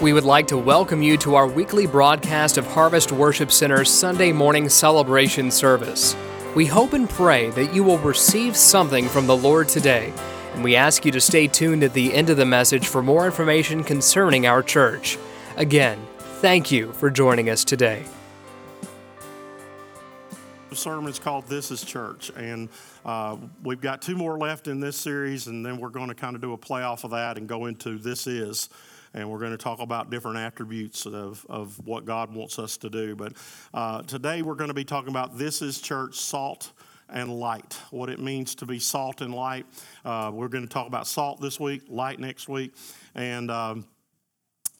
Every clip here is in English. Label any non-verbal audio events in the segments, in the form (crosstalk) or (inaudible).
We would like to welcome you to our weekly broadcast of Harvest Worship Center's Sunday morning celebration service. We hope and pray that you will receive something from the Lord today, and we ask you to stay tuned at the end of the message for more information concerning our church. Again, thank you for joining us today. The sermon is called This is Church, and uh, we've got two more left in this series, and then we're going to kind of do a play off of that and go into This Is. And we're going to talk about different attributes of, of what God wants us to do. But uh, today we're going to be talking about This is Church, salt and light, what it means to be salt and light. Uh, we're going to talk about salt this week, light next week. And um,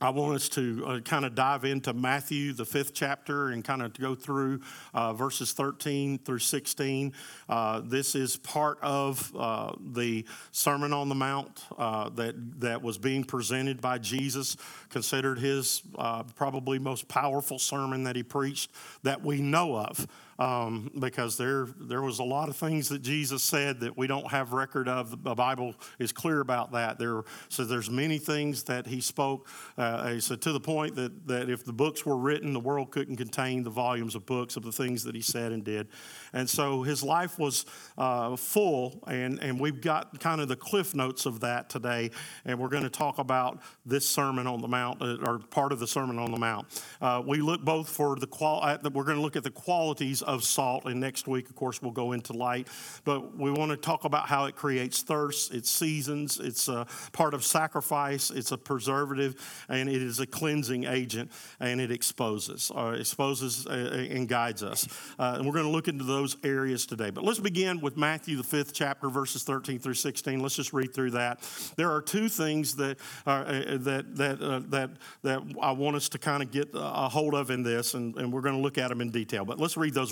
I want us to uh, kind of dive into Matthew, the fifth chapter, and kind of go through uh, verses 13 through 16. Uh, this is part of uh, the Sermon on the Mount uh, that, that was being presented by Jesus, considered his uh, probably most powerful sermon that he preached that we know of um, because there there was a lot of things that Jesus said that we don't have record of. The Bible is clear about that. There so there's many things that he spoke. Uh, said to the point that that if the books were written, the world couldn't contain the volumes of books of the things that he said and did. And so his life was uh, full, and and we've got kind of the cliff notes of that today. And we're going to talk about this Sermon on the Mount, uh, or part of the Sermon on the Mount. Uh, we look both for the qual. We're going to look at the qualities of salt. And next week, of course, we'll go into light. But we want to talk about how it creates thirst, it seasons, it's a part of sacrifice, it's a preservative, and it is a cleansing agent, and it exposes, or uh, exposes uh, and guides us. Uh, and we're going to look into those areas today. But let's begin with Matthew, the fifth chapter, verses 13 through 16. Let's just read through that. There are two things that, uh, that, that, uh, that, that I want us to kind of get a hold of in this, and, and we're going to look at them in detail. But let's read those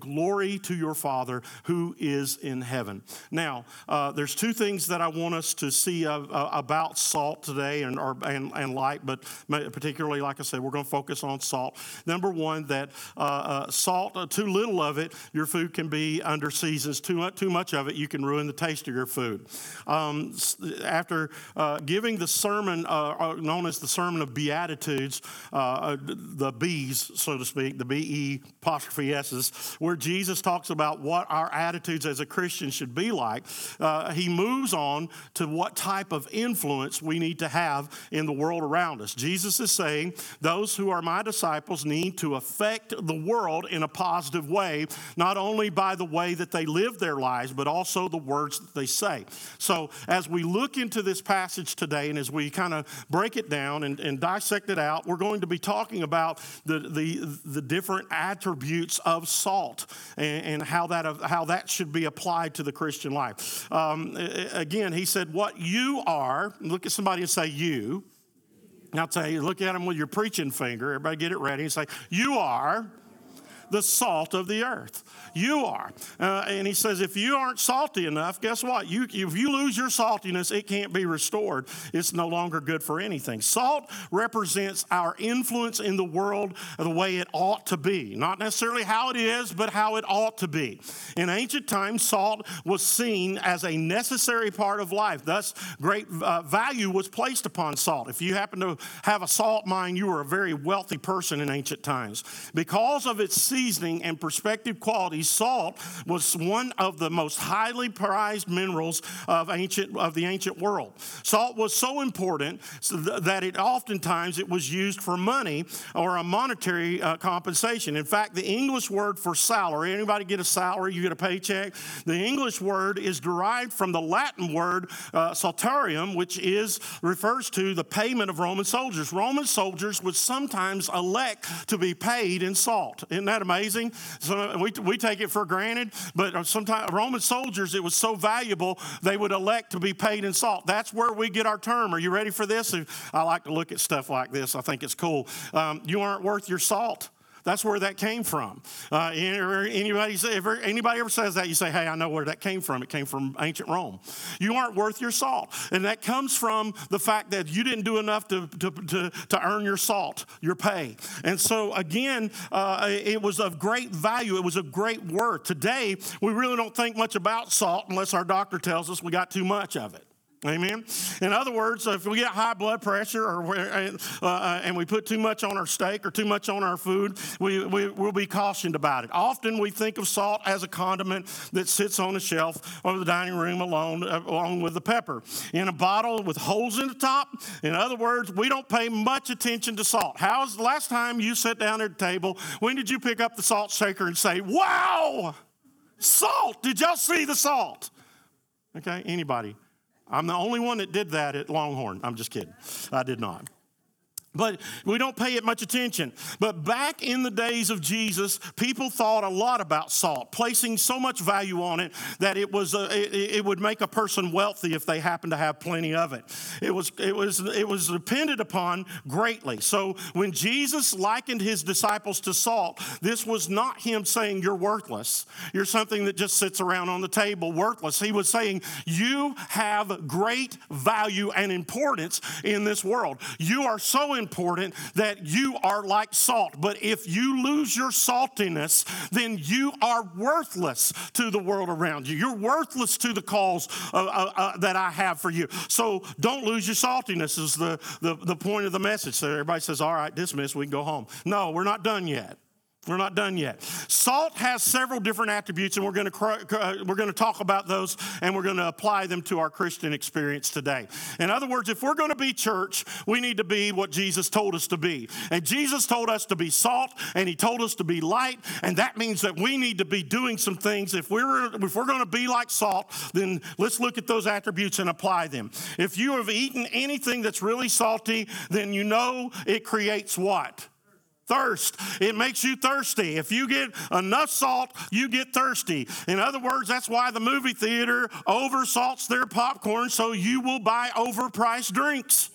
glory to your Father who is in heaven. Now, uh, there's two things that I want us to see uh, uh, about salt today and, or, and, and light, but particularly, like I said, we're going to focus on salt. Number one, that uh, uh, salt, uh, too little of it, your food can be under seasons. Too much, too much of it, you can ruin the taste of your food. Um, after giving the sermon known as the Sermon of Beatitudes, the B's, so to speak, the B E apostrophe S's, where Jesus talks about what our attitudes as a Christian should be like, uh, he moves on to what type of influence we need to have in the world around us. Jesus is saying, Those who are my disciples need to affect the world in a positive way, not only by the way that they live their lives, but also the words that they say. So, as we look into this passage today and as we kind of break it down and, and dissect it out, we're going to be talking about the, the, the different attributes of salt and, and how, that, how that should be applied to the Christian life. Um, again, he said, What you are, look at somebody and say, You. Now, tell you, look at him with your preaching finger. Everybody get it ready and say, You are the salt of the earth. You are. Uh, and he says, if you aren't salty enough, guess what? You, if you lose your saltiness, it can't be restored. It's no longer good for anything. Salt represents our influence in the world the way it ought to be. Not necessarily how it is, but how it ought to be. In ancient times, salt was seen as a necessary part of life. Thus, great uh, value was placed upon salt. If you happen to have a salt mine, you were a very wealthy person in ancient times. Because of its seasoning and perspective qualities, salt was one of the most highly prized minerals of ancient of the ancient world. Salt was so important that it oftentimes it was used for money or a monetary uh, compensation. In fact, the English word for salary, anybody get a salary, you get a paycheck? The English word is derived from the Latin word uh, saltarium, which is refers to the payment of Roman soldiers. Roman soldiers would sometimes elect to be paid in salt. Isn't that amazing? Amazing? So we, we take it for granted, but sometimes Roman soldiers, it was so valuable, they would elect to be paid in salt. That's where we get our term. Are you ready for this? I like to look at stuff like this. I think it's cool. Um, you aren't worth your salt. That's where that came from. Uh, anybody, ever, anybody ever says that, you say, hey, I know where that came from. It came from ancient Rome. You aren't worth your salt. And that comes from the fact that you didn't do enough to, to, to, to earn your salt, your pay. And so, again, uh, it was of great value. It was of great worth. Today, we really don't think much about salt unless our doctor tells us we got too much of it. Amen. In other words, if we get high blood pressure or uh, uh, and we put too much on our steak or too much on our food, we, we, will be cautioned about it. Often we think of salt as a condiment that sits on the shelf or the dining room alone, uh, along with the pepper. In a bottle with holes in the top, in other words, we don't pay much attention to salt. How's the last time you sat down at the table? When did you pick up the salt shaker and say, wow, salt? Did y'all see the salt? Okay, anybody? I'm the only one that did that at Longhorn. I'm just kidding. I did not but we don't pay it much attention. But back in the days of Jesus, people thought a lot about salt, placing so much value on it that it was uh, a, it, it, would make a person wealthy if they happened to have plenty of it. It was it was it was depended upon greatly. So when Jesus likened his disciples to salt, this was not him saying you're worthless. You're something that just sits around on the table, worthless. He was saying you have great value and importance in this world. You are so important that you are like salt. But if you lose your saltiness, then you are worthless to the world around you. You're worthless to the cause uh, uh, uh, that I have for you. So don't lose your saltiness, is the, the, the point of the message. So everybody says, All right, dismiss, we can go home. No, we're not done yet. We're not done yet. Salt has several different attributes, and we're going to uh, we're going to talk about those, and we're going to apply them to our Christian experience today. In other words, if we're going to be church, we need to be what Jesus told us to be. And Jesus told us to be salt, and He told us to be light, and that means that we need to be doing some things. If we're if we're going to be like salt, then let's look at those attributes and apply them. If you have eaten anything that's really salty, then you know it creates what thirst. It makes you thirsty. If you get enough salt, you get thirsty. In other words, that's why the movie theater oversalts their popcorn so you will buy overpriced drinks.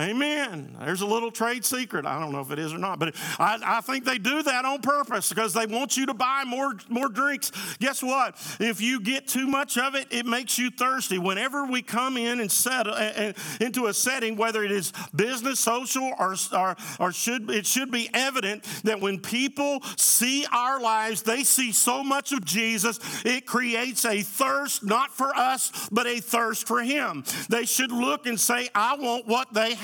Amen. There's a little trade secret. I don't know if it is or not, but I, I, think they do that on purpose because they want you to buy more, more drinks. Guess what? If you get too much of it, it makes you thirsty. Whenever we come in and set uh, into a setting, whether it is business, social, or, or, or should it should be evident that when people see our lives, they see so much of Jesus, it creates a thirst not for us, but a thirst for Him. They should look and say, "I want what they." have.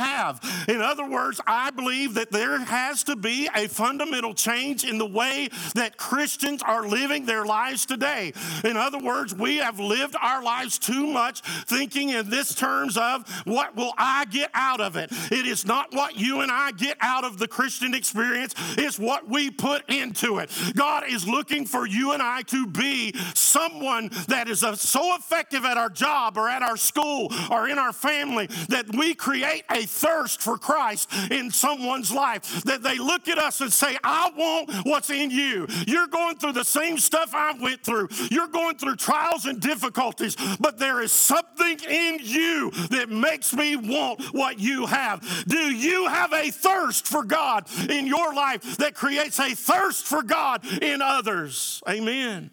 In other words, I believe that there has to be a fundamental change in the way that Christians are living their lives today. In other words, we have lived our lives too much thinking in this terms of what will I get out of it? It is not what you and I get out of the Christian experience, it's what we put into it. God is looking for you and I to be someone that is uh, so effective at our job or at our school or in our family that we create a thirst for Christ in someone's life, that they look at us and say, I want what's in you. You're going through the same stuff I went through. You're going through trials and difficulties, but there is something in you that makes me want what you have. Do you have a thirst for God in your life that creates a thirst for God in others? Amen.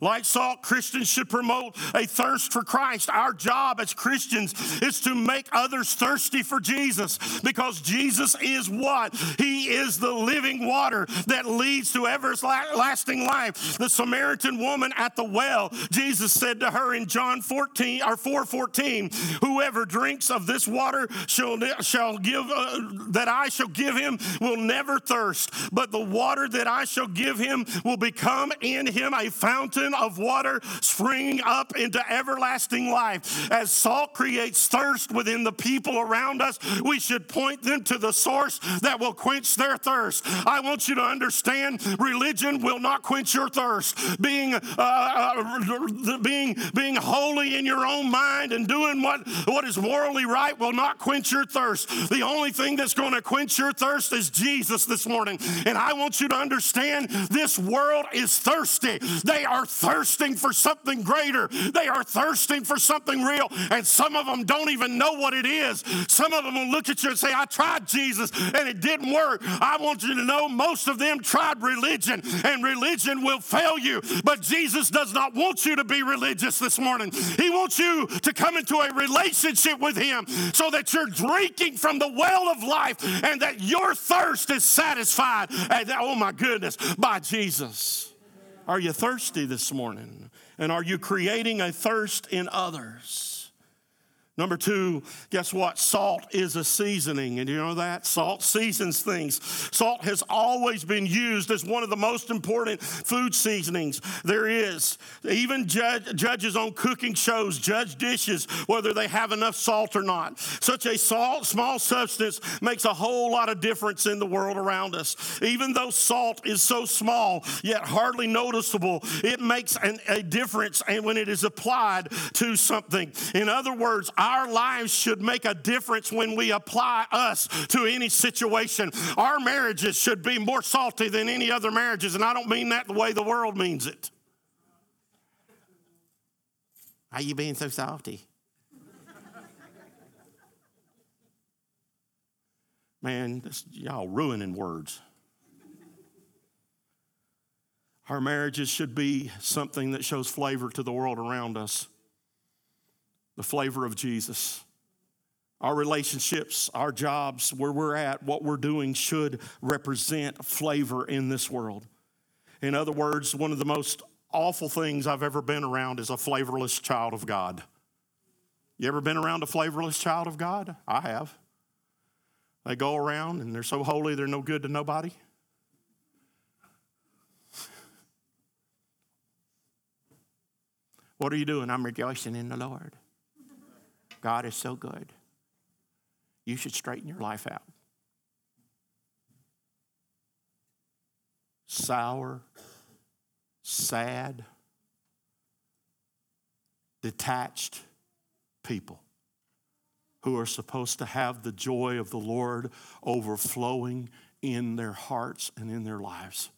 Like salt, Christians should promote a thirst for Christ. Our job as Christians is to make others thirsty for Jesus because Jesus is what? He is the living water that leads to everlasting life. The Samaritan woman at the well, Jesus said to her in John 14 or 4:14, "Whoever drinks of this water shall shall give uh, that I shall give him will never thirst, but the water that I shall give him will become in him a fountain fountain of water springing up into everlasting life. As salt creates thirst within the people around us, we should point them to the source that will quench their thirst. I want you to understand religion will not quench your thirst. Being, uh, uh, being, being holy in your own mind and doing what, what is morally right will not quench your thirst. The only thing that's going to quench your thirst is Jesus this morning. And I want you to understand this world is thirsty. They are thirsting for something greater, they are thirsting for something real. And some of them don't even know what it is. Some of them will look at you and say, I tried Jesus and it didn't work. I want you to know most of them tried religion, and religion will fail you. But Jesus does not want you to be religious this morning. He wants you to come into a relationship with Him so that you're drinking from the well of life and that your thirst is satisfied. And oh my goodness, by Jesus. Are you thirsty this morning? And are you creating a thirst in others? Number two, guess what? Salt is a seasoning. And you know that? Salt seasons things. Salt has always been used as one of the most important food seasonings there is. Even judge, judges on cooking shows judge dishes whether they have enough salt or not. Such a salt, small substance makes a whole lot of difference in the world around us. Even though salt is so small, yet hardly noticeable, it makes an, a difference and when it is applied to something. In other words, our lives should make a difference when we apply us to any situation. Our marriages should be more salty than any other marriages, and I don't mean that the way the world means it. Why are you being so salty? Man, this, y'all ruining words. Our marriages should be something that shows flavor to the world around us the flavor of Jesus. Our relationships, our jobs, where we're at, what we're doing should represent flavor in this world. In other words, one of the most awful things I've ever been around is a flavorless child of God. You ever been around a flavorless child of God? I have. They go around and they're so holy they're no good to nobody. What are you doing? I'm rejoicing in the Lord. God is so good. You should straighten your life out. Sour, sad, detached people who are supposed to have the joy of the Lord overflowing in their hearts and in their lives.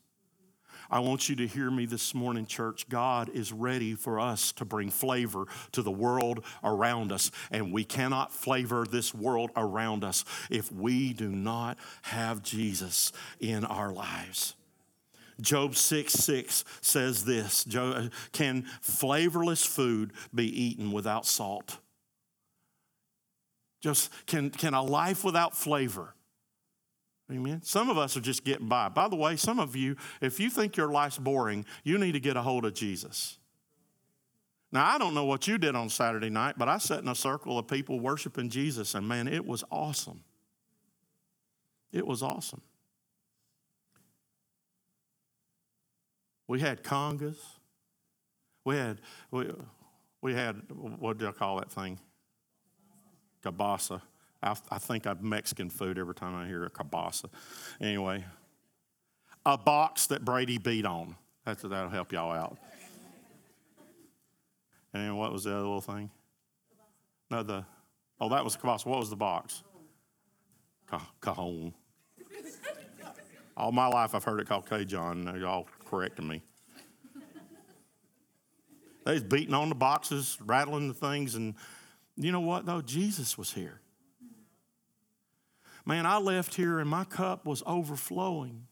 I want you to hear me this morning, church. God is ready for us to bring flavor to the world around us, and we cannot flavor this world around us if we do not have Jesus in our lives. Job 6 6 says this Can flavorless food be eaten without salt? Just can, can a life without flavor Amen. Some of us are just getting by. By the way, some of you, if you think your life's boring, you need to get a hold of Jesus. Now, I don't know what you did on Saturday night, but I sat in a circle of people worshiping Jesus, and man, it was awesome. It was awesome. We had congas. We had, we, we had, what do I call that thing? Cabasa. I, I think of Mexican food every time I hear a cabasa. Anyway, a box that Brady beat on. That's, that'll help y'all out. And what was the other little thing? No, the, oh, that was a cabasa. What was the box? Cajon. All my life I've heard it called Cajun. Y'all correcting me. They was beating on the boxes, rattling the things, and you know what though? Jesus was here. Man, I left here and my cup was overflowing.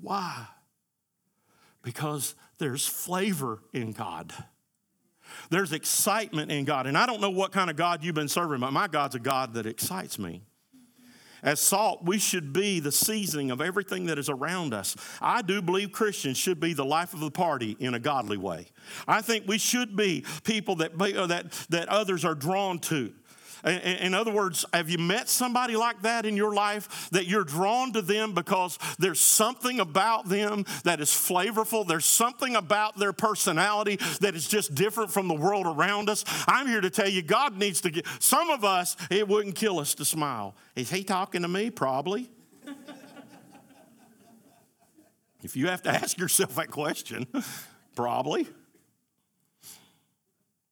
Why? Because there's flavor in God. There's excitement in God. And I don't know what kind of God you've been serving, but my God's a God that excites me. As salt, we should be the seasoning of everything that is around us. I do believe Christians should be the life of the party in a godly way. I think we should be people that, that, that others are drawn to. In other words, have you met somebody like that in your life that you're drawn to them because there's something about them that is flavorful? There's something about their personality that is just different from the world around us. I'm here to tell you, God needs to get some of us, it wouldn't kill us to smile. Is he talking to me? Probably. (laughs) if you have to ask yourself that question, (laughs) probably.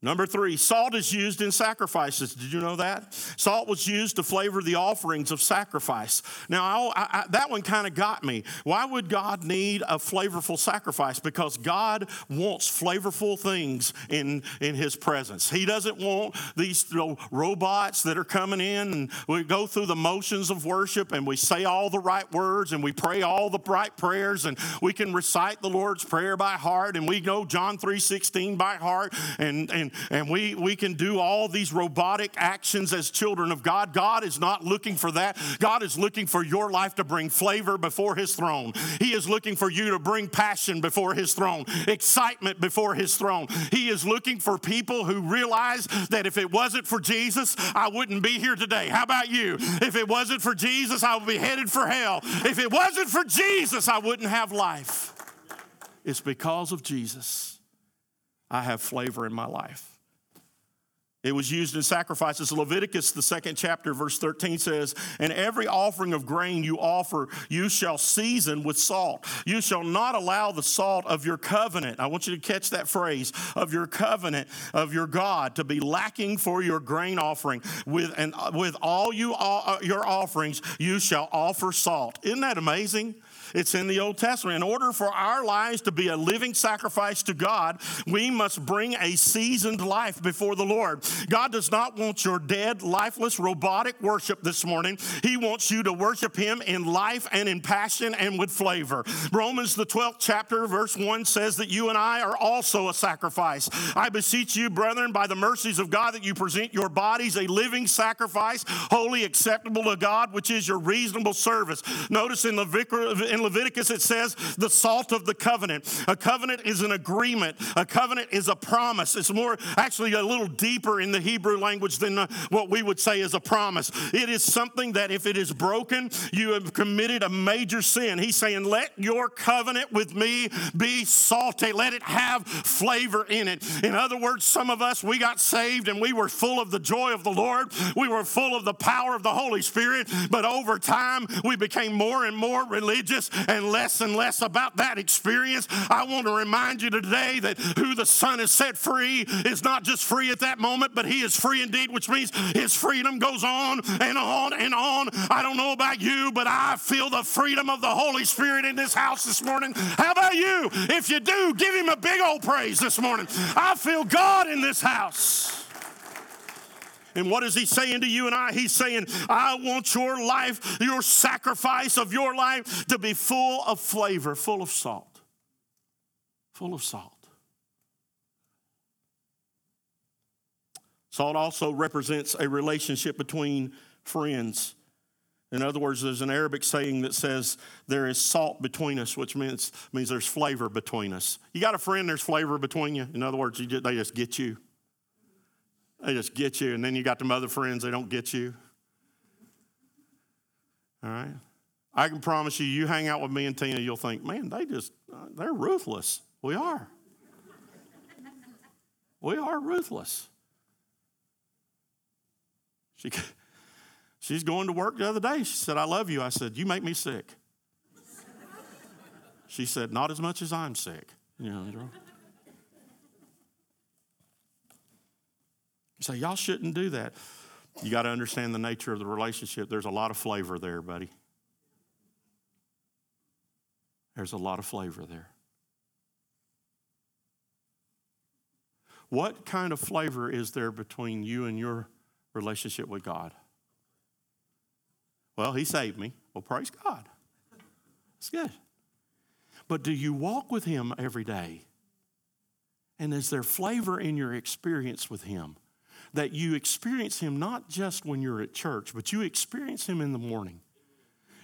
Number three, salt is used in sacrifices. Did you know that? Salt was used to flavor the offerings of sacrifice. Now, I, I, that one kind of got me. Why would God need a flavorful sacrifice? Because God wants flavorful things in, in His presence. He doesn't want these you know, robots that are coming in and we go through the motions of worship and we say all the right words and we pray all the right prayers and we can recite the Lord's Prayer by heart and we know John 3.16 by heart and, and and, and we, we can do all these robotic actions as children of God. God is not looking for that. God is looking for your life to bring flavor before His throne. He is looking for you to bring passion before His throne, excitement before His throne. He is looking for people who realize that if it wasn't for Jesus, I wouldn't be here today. How about you? If it wasn't for Jesus, I would be headed for hell. If it wasn't for Jesus, I wouldn't have life. It's because of Jesus. I have flavor in my life. It was used in sacrifices. Leviticus, the second chapter, verse 13 says, And every offering of grain you offer, you shall season with salt. You shall not allow the salt of your covenant, I want you to catch that phrase, of your covenant, of your God, to be lacking for your grain offering. With, and with all you, uh, your offerings, you shall offer salt. Isn't that amazing? It's in the Old Testament. In order for our lives to be a living sacrifice to God, we must bring a seasoned life before the Lord. God does not want your dead, lifeless, robotic worship this morning. He wants you to worship Him in life and in passion and with flavor. Romans, the 12th chapter, verse 1 says that you and I are also a sacrifice. I beseech you, brethren, by the mercies of God, that you present your bodies a living sacrifice, holy, acceptable to God, which is your reasonable service. Notice in Leviticus, in Leviticus it says the salt of the covenant. A covenant is an agreement, a covenant is a promise. It's more actually a little deeper in the Hebrew language than uh, what we would say is a promise. It is something that if it is broken, you have committed a major sin. He's saying, Let your covenant with me be salty, let it have flavor in it. In other words, some of us, we got saved and we were full of the joy of the Lord, we were full of the power of the Holy Spirit, but over time, we became more and more religious and less and less about that experience. I want to remind you today that who the Son has set free is not just free at that moment, but He is free indeed, which means His freedom goes on and on and on. I don't know about you, but I feel the freedom of the Holy Spirit in this house this morning. How about you? If you do, give Him a big old praise this morning. I feel God in this house. And what is he saying to you and I? He's saying, I want your life, your sacrifice of your life to be full of flavor, full of salt. Full of salt. Salt also represents a relationship between friends. In other words, there's an Arabic saying that says there is salt between us, which means, means there's flavor between us. You got a friend, there's flavor between you. In other words, just, they just get you. They just get you, and then you got them other friends, they don't get you. All right? I can promise you, you hang out with me and Tina, you'll think, man, they just, uh, they're ruthless. We are. we are ruthless. She, she's going to work the other day. She said, I love you. I said, You make me sick. she said, Not as much as I'm sick. You know, You say, y'all shouldn't do that. You got to understand the nature of the relationship. There's a lot of flavor there, buddy. There's a lot of flavor there. What kind of flavor is there between you and your relationship with God? Well, He saved me. Well, praise God. That's good. But do you walk with Him every day? And is there flavor in your experience with Him? That you experience Him not just when you're at church, but you experience Him in the morning.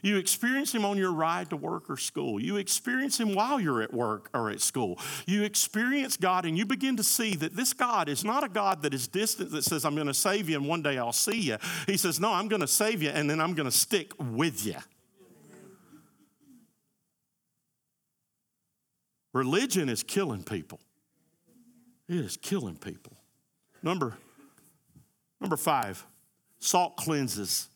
You experience Him on your ride to work or school. You experience Him while you're at work or at school. You experience God and you begin to see that this God is not a God that is distant that says, I'm going to save you and one day I'll see you. He says, No, I'm going to save you and then I'm going to stick with you. Religion is killing people. It is killing people. Number, number five, salt cleanses.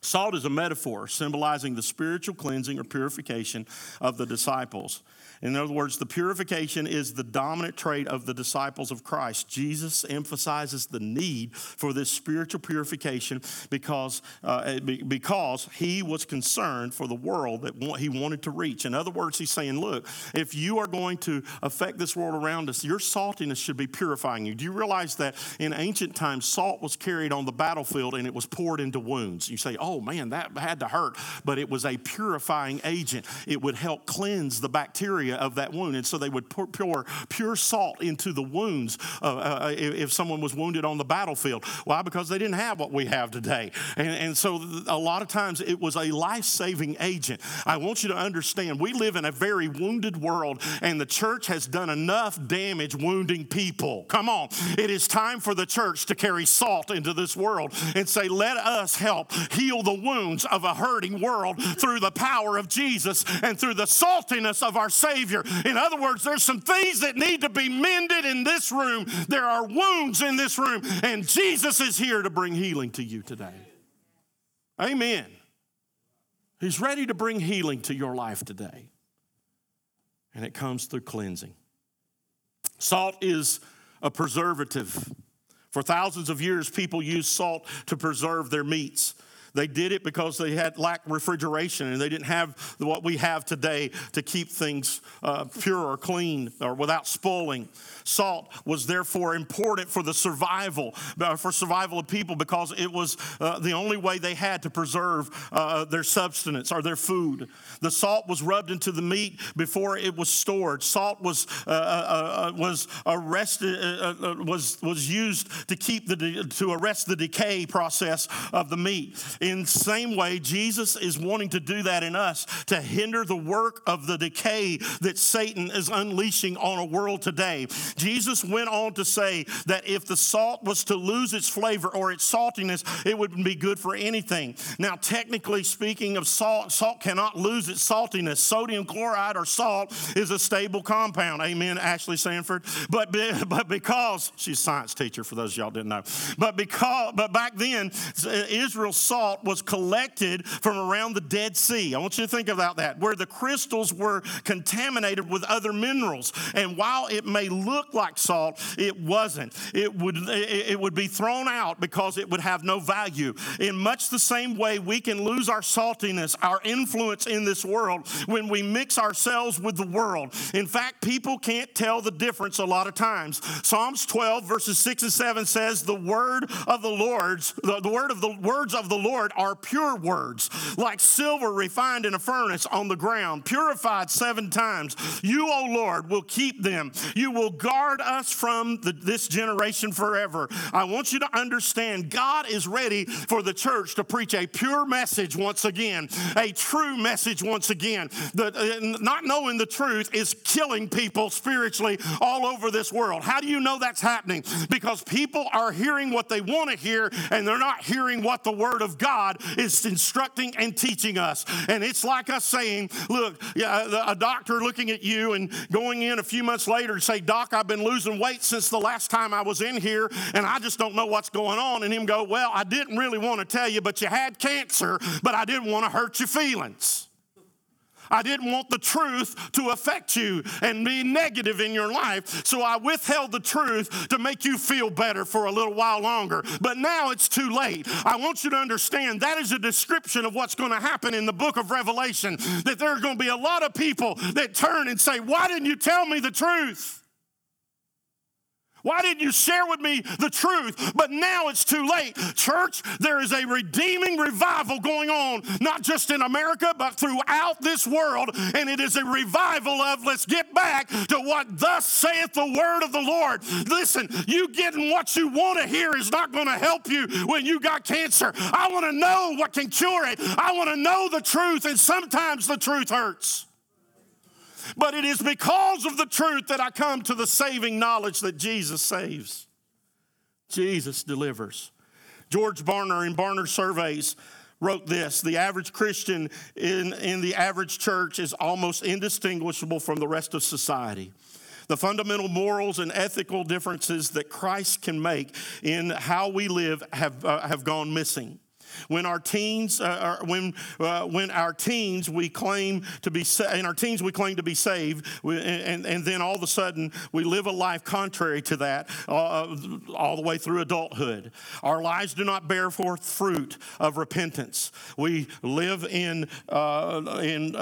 Salt is a metaphor symbolizing the spiritual cleansing or purification of the disciples. In other words, the purification is the dominant trait of the disciples of Christ. Jesus emphasizes the need for this spiritual purification because, uh, because he was concerned for the world that he wanted to reach. In other words, he's saying, Look, if you are going to affect this world around us, your saltiness should be purifying you. Do you realize that in ancient times, salt was carried on the battlefield and it was poured into wounds? You say, Oh man, that had to hurt, but it was a purifying agent. It would help cleanse the bacteria area of that wound. And so they would pour pure, salt into the wounds uh, uh, if someone was wounded on the battlefield. Why? Because they didn't have what we have today. And, and so a lot of times it was a life saving agent. I want you to understand we live in a very wounded world, and the church has done enough damage wounding people. Come on. It is time for the church to carry salt into this world and say, let us help heal the wounds of a hurting world through the power of Jesus and through the saltiness of our Savior In other words, there's some things that need to be mended in this room. There are wounds in this room, and Jesus is here to bring healing to you today. Amen. He's ready to bring healing to your life today. And it comes through cleansing. Salt is a preservative. For thousands of years, people used salt to preserve their meats. They did it because they had lacked refrigeration and they didn't have what we have today to keep things uh, pure or clean or without spoiling. Salt was therefore important for the survival, uh, for survival of people because it was uh, the only way they had to preserve uh, their substance or their food. The salt was rubbed into the meat before it was stored. Salt was uh, uh, was arrested was was used to keep the to arrest the decay process of the meat. In the same way, Jesus is wanting to do that in us to hinder the work of the decay that Satan is unleashing on a world today. Jesus went on to say that if the salt was to lose its flavor or its saltiness, it wouldn't be good for anything. Now, technically speaking of salt, salt cannot lose its saltiness. Sodium chloride or salt is a stable compound. Amen, Ashley Sanford. But, (laughs) but because she's science teacher, for those y'all didn't know, but because but back then Israel's salt salt was collected from around the Dead Sea. I want you to think about that, where the crystals were contaminated with other minerals. And while it may look like salt, it wasn't. It would, it would be thrown out because it would have no value. In much the same way, we can lose our saltiness, our influence in this world when we mix ourselves with the world. In fact, people can't tell the difference a lot of times. Psalms 12, verses 6 and 7 says, The word of the Lord's, the, the word of the words of the Lord are pure words, like silver refined in a furnace on the ground, purified seven times. You, O Lord, will keep them. You will guard us from the, this generation forever. I want you to understand God is ready for the church to preach a pure message once again, a true message once again. The, uh, not knowing the truth is killing people spiritually all over this world. How do you know that's happening? Because people are hearing what they want to hear and they're not hearing what the Word of God God is instructing and teaching us. And it's like us saying, look, a doctor looking at you and going in a few months later and say, Doc, I've been losing weight since the last time I was in here and I just don't know what's going on. And him go, Well, I didn't really want to tell you, but you had cancer, but I didn't want to hurt your feelings. I didn't want the truth to affect you and be negative in your life. So I withheld the truth to make you feel better for a little while longer. But now it's too late. I want you to understand that is a description of what's going to happen in the book of Revelation. That there are going to be a lot of people that turn and say, Why didn't you tell me the truth? Why didn't you share with me the truth? But now it's too late. Church, there is a redeeming revival going on, not just in America, but throughout this world. And it is a revival of let's get back to what thus saith the word of the Lord. Listen, you getting what you want to hear is not going to help you when you got cancer. I want to know what can cure it. I want to know the truth, and sometimes the truth hurts. But it is because of the truth that I come to the saving knowledge that Jesus saves. Jesus delivers. George Barna in Barna Surveys wrote this The average Christian in, in the average church is almost indistinguishable from the rest of society. The fundamental morals and ethical differences that Christ can make in how we live have, uh, have gone missing. When our teens, uh, when uh, when our teens we claim to be sa- in our teens we claim to be saved, we, and and then all of a sudden we live a life contrary to that, uh, all the way through adulthood. Our lives do not bear forth fruit of repentance. We live in uh, in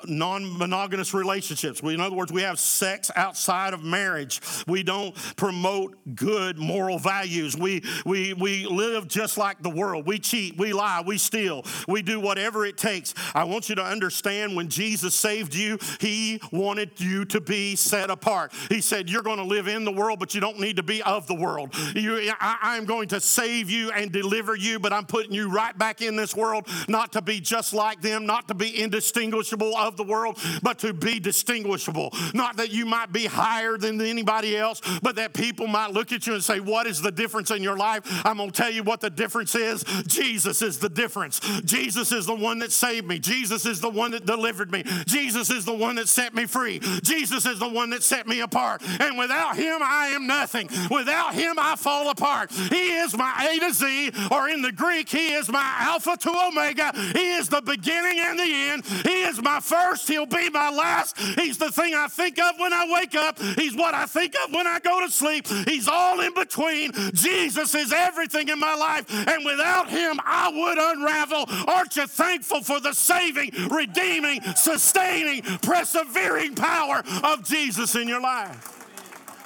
uh, non-monogamous relationships. We, in other words, we have sex outside of marriage. We don't promote good moral values. We, we, we live just like the world. We cheat, we lie, we steal, we do whatever it takes. I want you to understand when Jesus saved you, he wanted you to be set apart. He said, you're going to live in the world, but you don't need to be of the world. You, I, I'm going to save you and deliver you, but I'm putting you right back in this world, not to be just like them, not to be indistinguishable of the world, but to be distinguishable. Not that you might be higher than anybody else, but that people might look at you and say, What is the difference in your life? I'm going to tell you what the difference is. Jesus is the difference. Jesus is the one that saved me. Jesus is the one that delivered me. Jesus is the one that set me free. Jesus is the one that set me apart. And without him, I am nothing. Without him, I fall apart. He is my A to Z, or in the Greek, he is my Alpha to Omega. He is the beginning and the end. He is my first first, He'll be my last. He's the thing I think of when I wake up, He's what I think of when I go to sleep. He's all in between. Jesus is everything in my life, and without Him, I would unravel. Aren't you thankful for the saving, redeeming, sustaining, persevering power of Jesus in your life?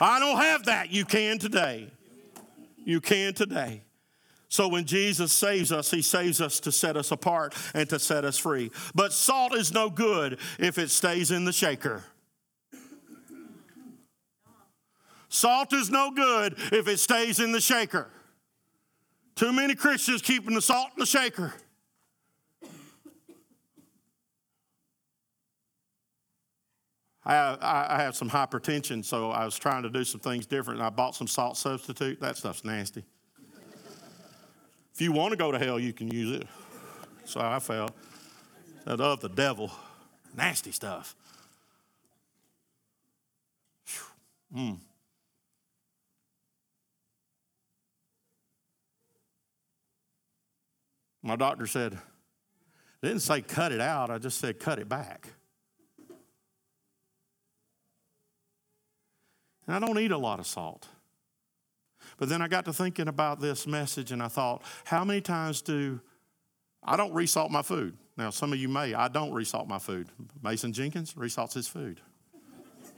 I don't have that. You can today. You can today. So when Jesus saves us, he saves us to set us apart and to set us free. But salt is no good if it stays in the shaker. Salt is no good if it stays in the shaker. Too many Christians keeping the salt in the shaker. I, I, have some hypertension, so I was trying to do some things different, and I bought some salt substitute. That stuff's nasty. You want to go to hell, you can use it. So I felt that of the devil, nasty stuff. Mm. My doctor said, didn't say cut it out, I just said cut it back. And I don't eat a lot of salt. But then I got to thinking about this message and I thought, how many times do I don't resalt my food? Now, some of you may. I don't resalt my food. Mason Jenkins resalts his food.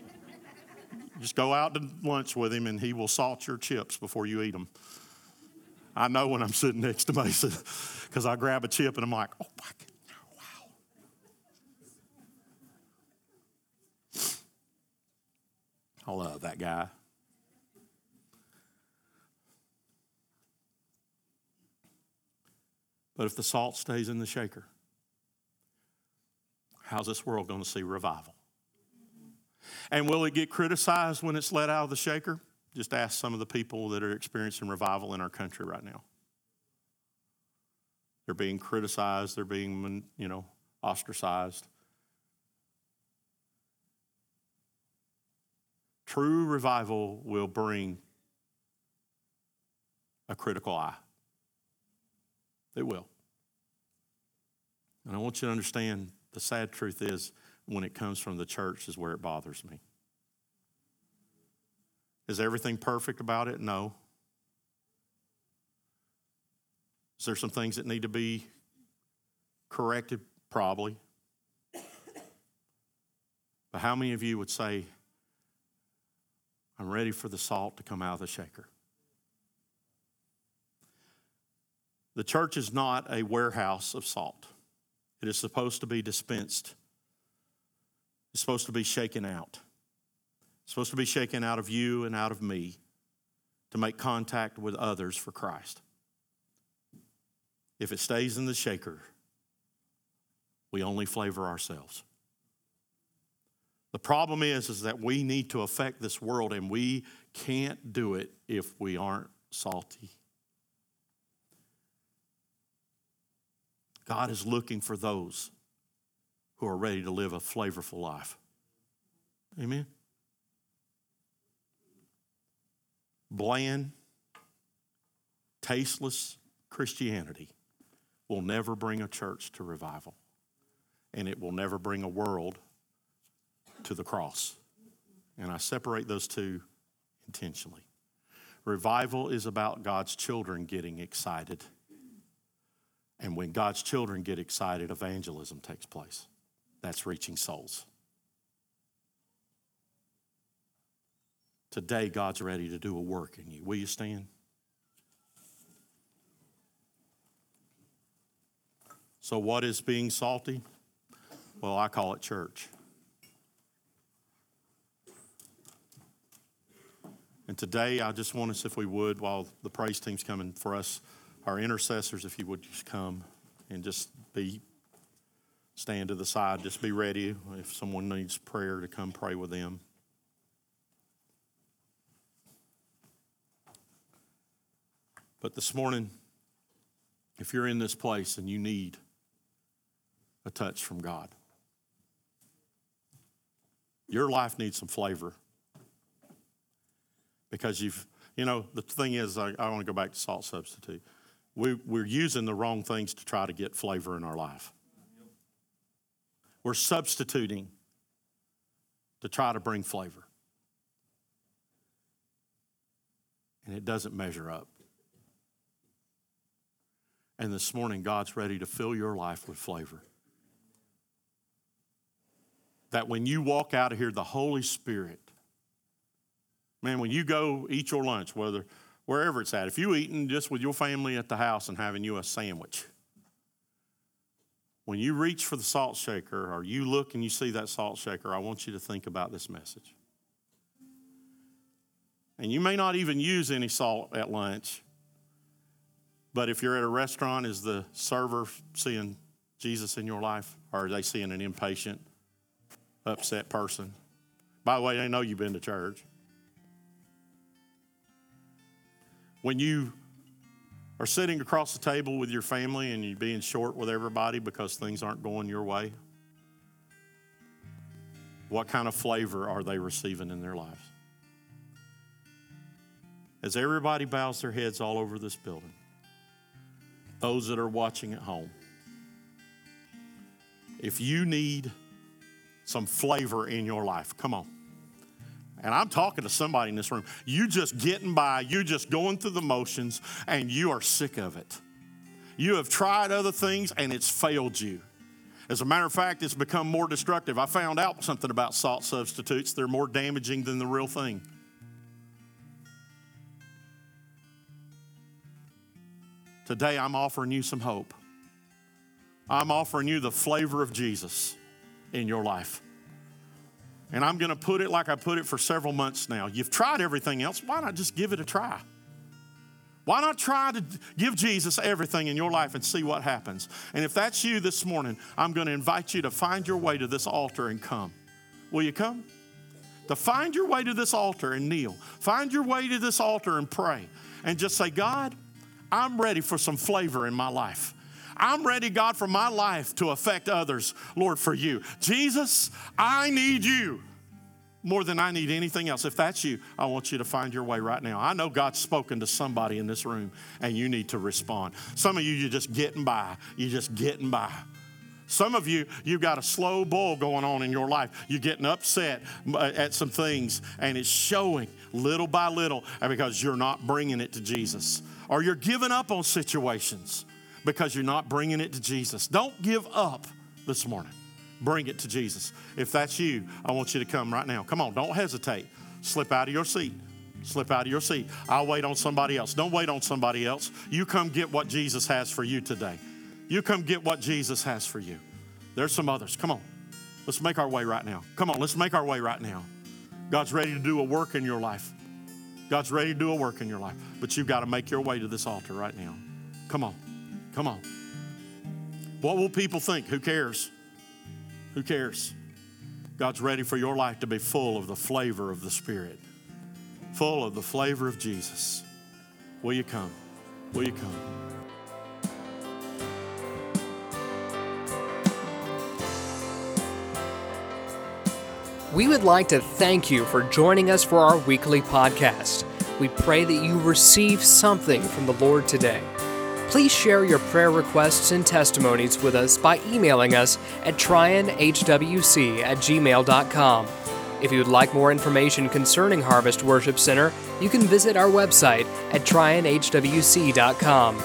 (laughs) Just go out to lunch with him and he will salt your chips before you eat them. I know when I'm sitting next to Mason (laughs) because I grab a chip and I'm like, oh my God, wow. I love that guy. But if the salt stays in the shaker, how's this world going to see revival? And will it get criticized when it's let out of the shaker? Just ask some of the people that are experiencing revival in our country right now. They're being criticized, they're being, you know, ostracized. True revival will bring a critical eye. It will. And I want you to understand the sad truth is when it comes from the church is where it bothers me. Is everything perfect about it? No. Is there some things that need to be corrected? Probably. But how many of you would say, I'm ready for the salt to come out of the shaker. The church is not a warehouse of salt. It is supposed to be dispensed. It's supposed to be shaken out. It's supposed to be shaken out of you and out of me to make contact with others for Christ. If it stays in the shaker, we only flavor ourselves. The problem is, is that we need to affect this world and we can't do it if we aren't salty. God is looking for those who are ready to live a flavorful life. Amen. Bland, tasteless Christianity will never bring a church to revival, and it will never bring a world to the cross. And I separate those two intentionally. Revival is about God's children getting excited. And when God's children get excited, evangelism takes place. That's reaching souls. Today, God's ready to do a work in you. Will you stand? So, what is being salty? Well, I call it church. And today, I just want us, if we would, while the praise team's coming for us, our intercessors, if you would just come and just be, stand to the side, just be ready if someone needs prayer to come pray with them. But this morning, if you're in this place and you need a touch from God. Your life needs some flavor. Because you've, you know, the thing is, I, I want to go back to salt substitute. We, we're using the wrong things to try to get flavor in our life. We're substituting to try to bring flavor. And it doesn't measure up. And this morning, God's ready to fill your life with flavor that when you walk out of here, the Holy Spirit, man, when you go eat your lunch, whether wherever it's at, if you eating just with your family at the house and having you a sandwich, when you reach for the salt shaker or you look and you see that salt shaker, I want you to think about this message. And you may not even use any salt at lunch, but if you're at a restaurant, is the server seeing Jesus in your life or are they seeing an impatient, upset person. By the way, they know you've been to church. When you are sitting across the table with your family and you're being short with everybody because things aren't going your way, what kind of flavor are they receiving in their lives? As everybody bows their heads all over this building, those that are watching at home, if you need some flavor in your life. Come on. And I'm talking to somebody in this room. You just getting by, you just going through the motions, and you are sick of it. You have tried other things and it's failed you. As a matter of fact, it's become more destructive. I found out something about salt substitutes. They're more damaging than the real thing. Today, I'm offering you some hope. I'm offering you the flavor of Jesus in your life. And I'm going to put it like I put it for several months now. You've tried everything else. Why not just give it a try? Why not try to give Jesus everything in your life and see what happens? And if that's you this morning, I'm going to invite you to find your way to this altar and come. Will you come? To find your way to this altar and kneel. Find your way to this altar and pray. And just say, God, I'm ready for some flavor in my life. I'm ready, God, for my life to affect others, Lord, for you. Jesus, I need you more than I need anything else. If that's you, I want you to find your way right now. I know God's spoken to somebody in this room and you need to respond. Some of you, you're just getting by. You're just getting by. Some of you, you've got a slow boil going on in your life. You're getting upset uh, at some things and it's showing little by little because you're not bringing it to Jesus or you're giving up on situations because you're not bringing it to Jesus. Don't give up this morning. Bring it to Jesus. If that's you, I want you to come right now. Come on, don't hesitate. slip out of your seat. Slip out of your seat. I'll wait on somebody else. Don't wait on somebody else. You come get what Jesus has for you today. You come get what Jesus has for you. There's some others. Come on. Let's make our way right now. Come on, let's make our way right now. God's ready to do a work in your life. God's ready to do a work in your life. But you've got to make your way to this altar right now. Come on. Come on. What will people think? Who cares? Who cares? God's ready for your life to be full of the flavor of the Spirit, full of the flavor of Jesus. Will you come? Will you come? We would like to thank you for joining us for our weekly podcast. We pray that you receive something from the Lord today. Please share your prayer requests and testimonies with us by emailing us at trionhwc at gmail.com. If you would like more information concerning Harvest Worship Center, you can visit our website at trionhwc.com.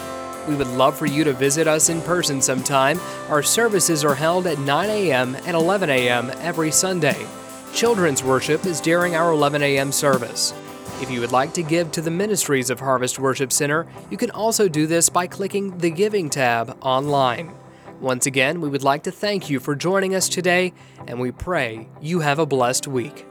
We would love for you to visit us in person sometime. Our services are held at 9 a.m. and 11 a.m. every Sunday. Children's worship is during our 11 a.m. service. If you would like to give to the ministries of Harvest Worship Center, you can also do this by clicking the Giving tab online. Once again, we would like to thank you for joining us today, and we pray you have a blessed week.